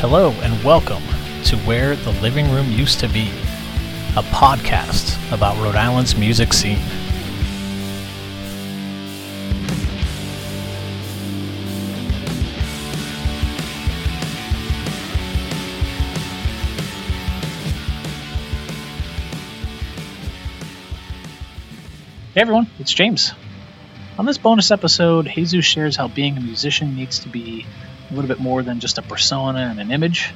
Hello and welcome to Where the Living Room Used to Be, a podcast about Rhode Island's music scene. Hey everyone, it's James. On this bonus episode, Jesus shares how being a musician needs to be a little bit more than just a persona and an image,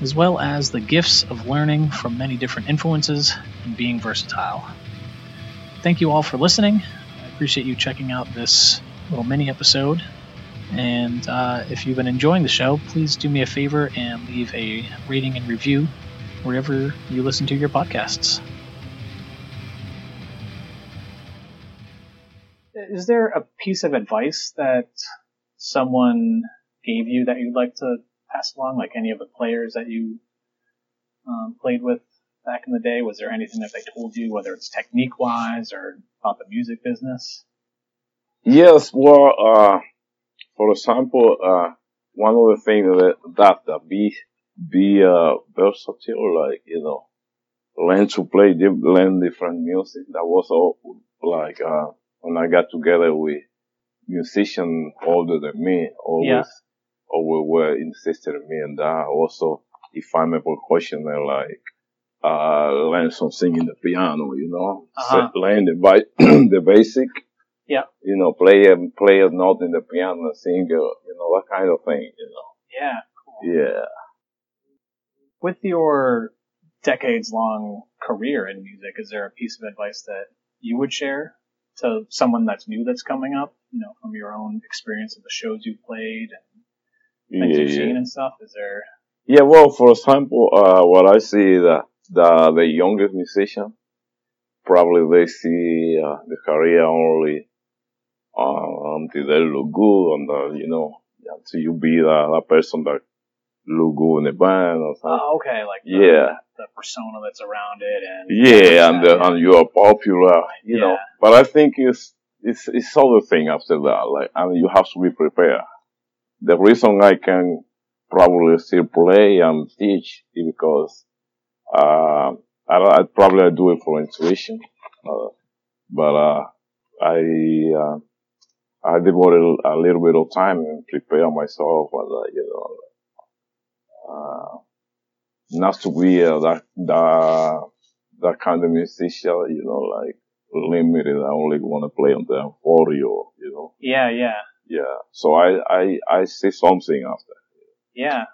as well as the gifts of learning from many different influences and being versatile. Thank you all for listening. I appreciate you checking out this little mini episode. And uh, if you've been enjoying the show, please do me a favor and leave a rating and review wherever you listen to your podcasts. Is there a piece of advice that someone gave you that you'd like to pass along? Like any of the players that you um, played with back in the day? Was there anything that they told you, whether it's technique wise or about the music business? Yes, well, uh, for example, uh, one of the things that, that, that be, be, uh, versatile, like, you know, learn to play, learn different music. That was all, like, uh, when I got together with musicians older than me, always, Yeah. Always were interested in me and that. Also, if I'm a percussioner, like, uh, learn some singing the piano, you know, Uh-huh. So learn the, bi- the basic, Yeah. you know, play a, play a note in the piano, sing, uh, you know, that kind of thing, you know. Yeah. Yeah. With your decades long career in music, is there a piece of advice that you would share to someone that's new that's coming up, you know, from your own experience of the shows you've played and Yeah, you've yeah. seen and stuff? Is there, Yeah, well, for example, uh, what I see the, the, the youngest musician, probably they see, uh, the career only, uh, until they look good and, uh, you know, until you be the, the person that look good in the band or something. oh, okay, like the, Yeah. the persona that's around it and Yeah, and, Yeah. uh, and you are popular, you know. But I think it's, it's, it's other thing after that, like, I and mean, you have to be prepared. The reason I can probably still play and teach is because, uh, I, I probably do it for intuition, uh, but, uh, I, uh, I devoted a little bit of time and prepare myself and, uh, you know, uh, not to be that, that, that kind of musician, you know, like limited. I only want to play on the 40 or, you know, Yeah, yeah, yeah. So I, I, I say something after. yeah,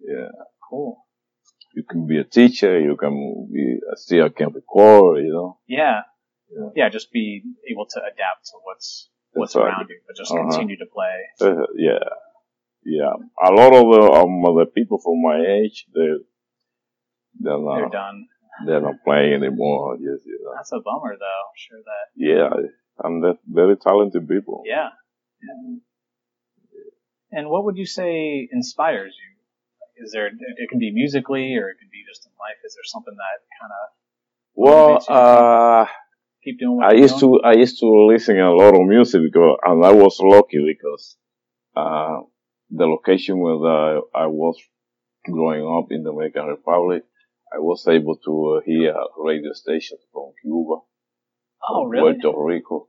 Yeah. cool. You can be a teacher. You can be, a still can record, you know. Yeah. Yeah. Yeah, just be able to adapt to what's, what's That's right. around you, but just Uh-huh. continue to play. Uh, yeah. Yeah. A lot of the, um, the people from my age, they, they're not, They're done. they're not playing anymore. Just, you know. That's a bummer though. I'm sure that, Yeah. And they're very talented people. yeah. And what would you say inspires you? Is there, it can be musically or it can be just in life. Is there something that kind of Well, uh, keep doing what I used doing? to I used to listen a lot of music because and I was lucky because uh the location where I was growing up in the Dominican Republic, I was able to uh, hear radio stations from Cuba, Oh, from really? Puerto Rico,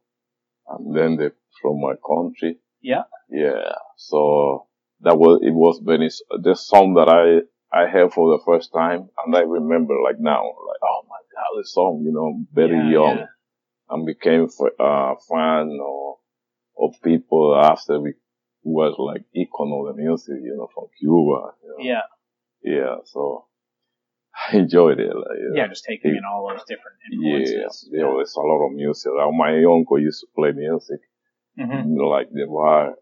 and then the, from my country. Yeah. Yeah. So that was it was very the song that I I heard for the first time, and I remember like now, like oh my god, this song, you know, very Yeah, young yeah. and became f- uh, fan of, of people after we was like icon of the music, you know, from Cuba. You know? Yeah. Yeah. So I enjoyed it. Like, know. Yeah, just taking in all those different Yeah. influences. There was a lot of music. Like, my uncle used to play music, hmm like the bar,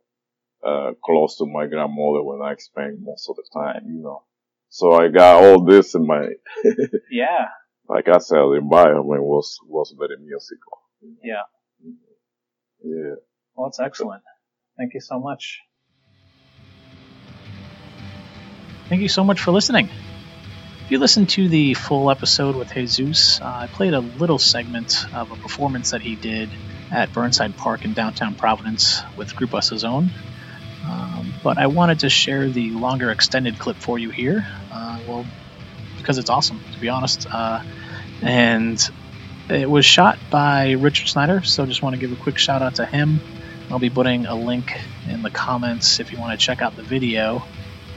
uh, close to my grandmother when I spent most of the time, you know. So I got all this in my, Yeah. like I said, the environment was, was very musical. Yeah. Yeah. Well, that's excellent. Thank you so much. Thank you so much for listening. If you listen to the full episode with Jesus, uh, I played a little segment of a performance that he did at Burnside Park in downtown Providence with Grupo Sazón. Um, but I wanted to share the longer extended clip for you here. Uh, well, because it's awesome, to be honest. Uh, and it was shot by Richard Snyder, so just want to give a quick shout out to him. I'll be putting a link in the comments if you want to check out the video.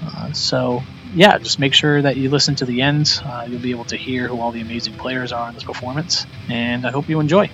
Uh, so, yeah, just make sure that you listen to the end. Uh, you'll be able to hear who all the amazing players are in this performance, and I hope you enjoy.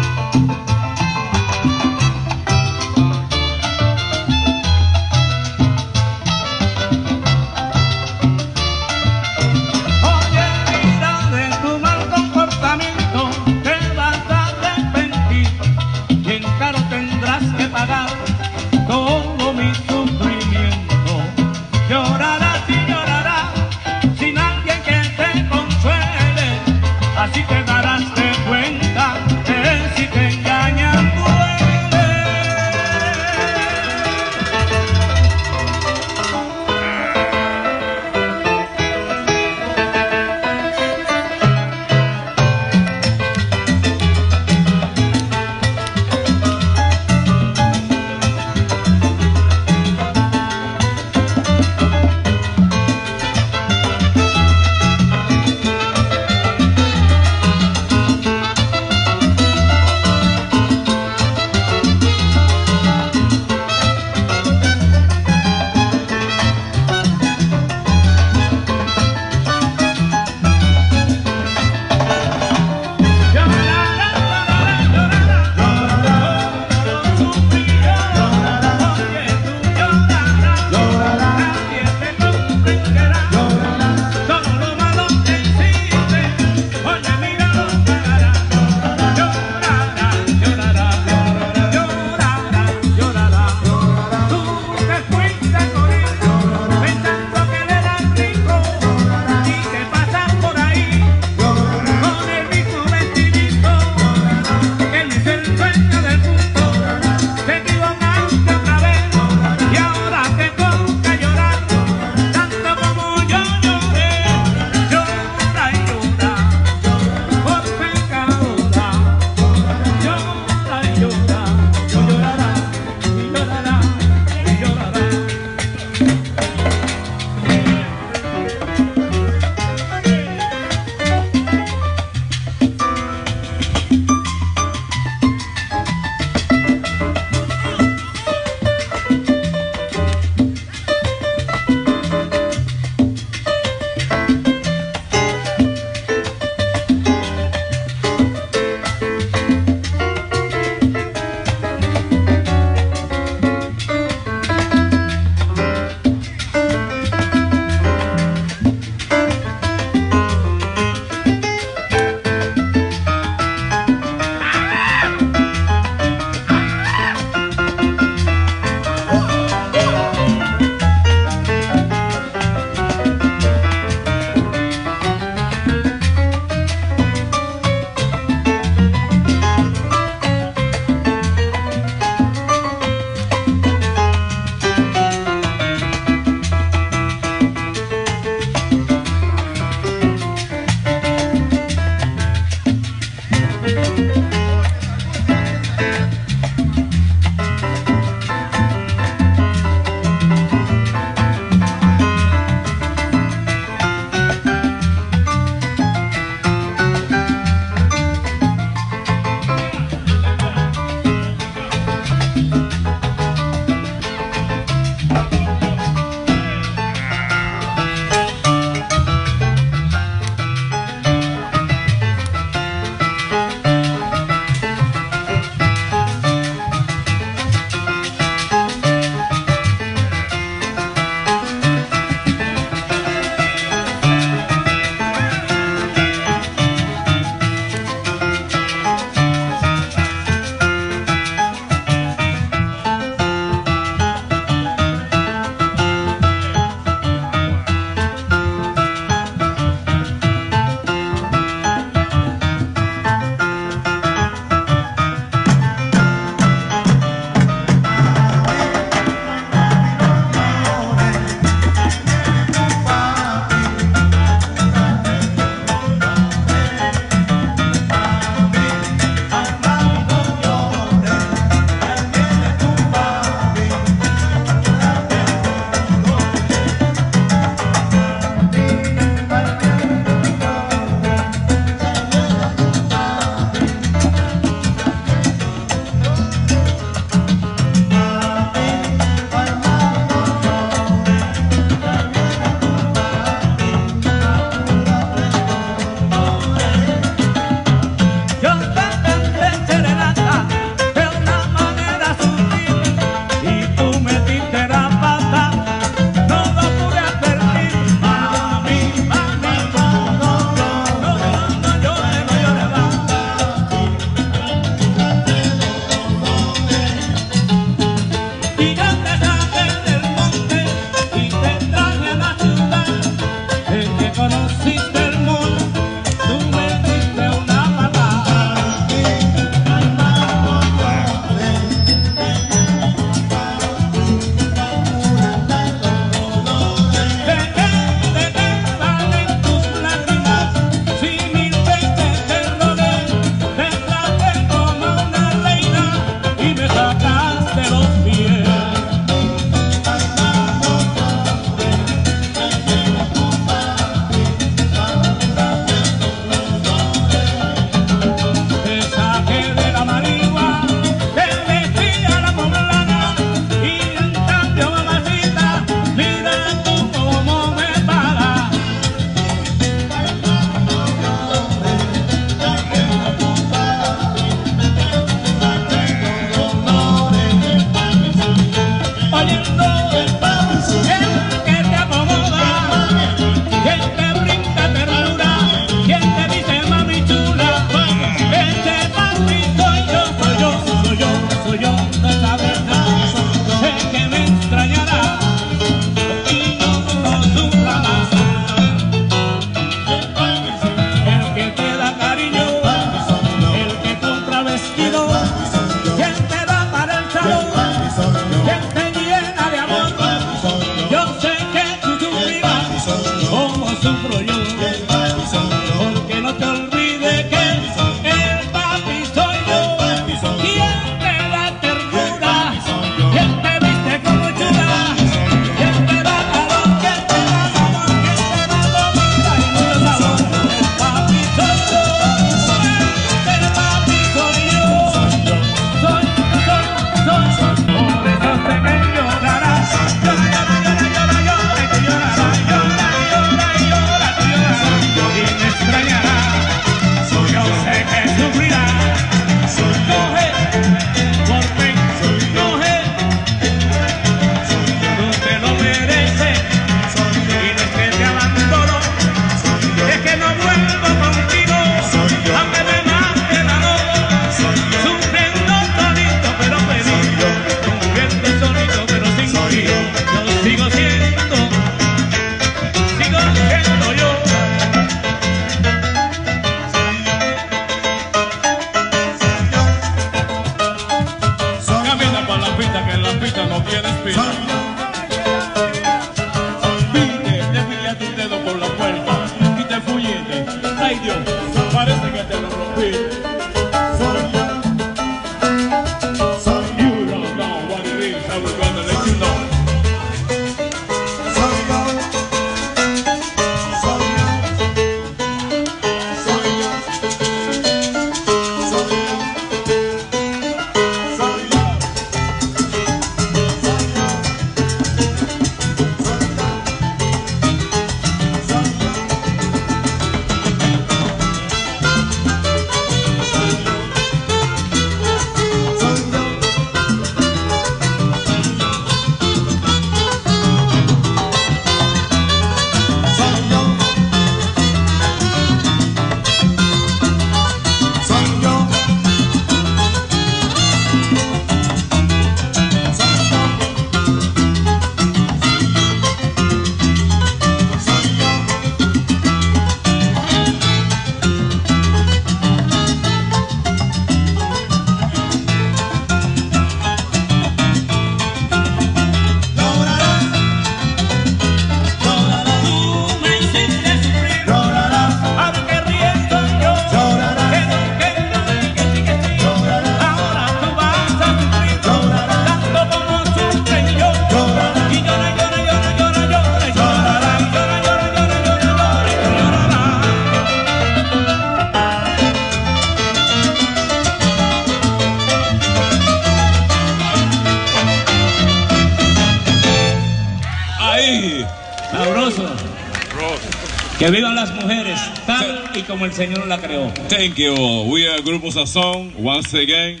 Como el Señor la creó. Thank you. We are Grupo Sazón once again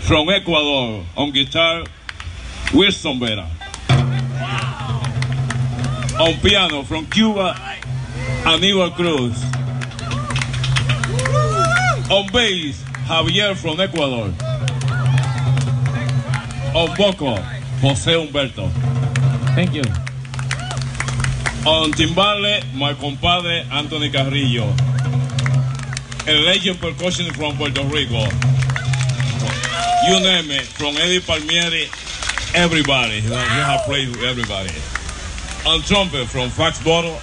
from Ecuador on guitar Wilson Vera. On piano from Cuba Aníbal Cruz. On bass Javier from Ecuador. On vocal José Humberto. Thank you. On timbale, my compadre Anthony Carrillo. A legend percussion from Puerto Rico. You name it, from Eddie Palmieri, everybody. He have played with everybody. On trumpet from Fax Bottle.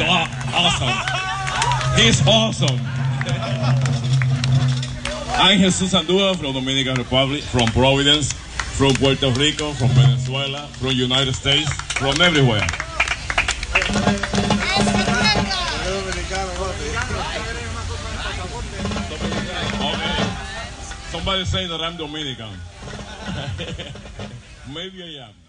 God, awesome. He's awesome. Ángel Susandua from Dominican Republic, from Providence, from Puerto Rico, from Venezuela, from United States, from everywhere. Okay. Somebody say that I'm Dominican. Maybe I am.